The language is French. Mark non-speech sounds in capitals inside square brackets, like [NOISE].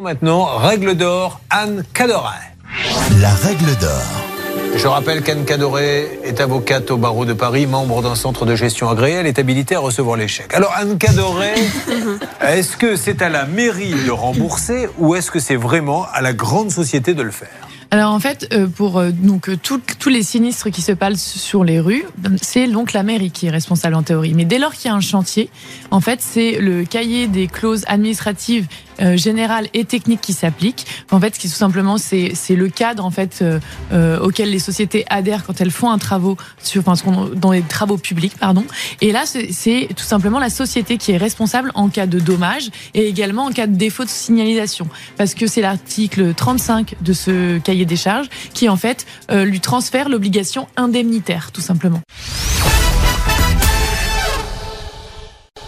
Maintenant, règle d'or, Anne Cadoret. La règle d'or. Je rappelle qu'Anne Cadoré est avocate au barreau de Paris, membre d'un centre de gestion agréé. Elle est habilitée à recevoir les chèques. Alors, Anne Cadoré, [LAUGHS] est-ce que c'est à la mairie de rembourser ou est-ce que c'est vraiment à la grande société de le faire alors en fait, euh, pour euh, donc euh, tout- tous les sinistres qui se passent sur les rues, c'est donc la mairie qui est responsable en théorie. Mais dès lors qu'il y a un chantier, en fait, c'est le cahier des clauses administratives euh, et techniques qui s'applique. En fait, ce qui tout simplement c'est le cadre en fait euh, euh, auquel les sociétés adhèrent quand elles font un travaux sur enfin, dans les travaux publics, pardon. Et là, c'est c'est tout simplement la société qui est responsable en cas de dommage et également en cas de défaut de signalisation, parce que c'est l'article 35 de ce cahier des charges qui en fait euh, lui transfère l'obligation indemnitaire, tout simplement.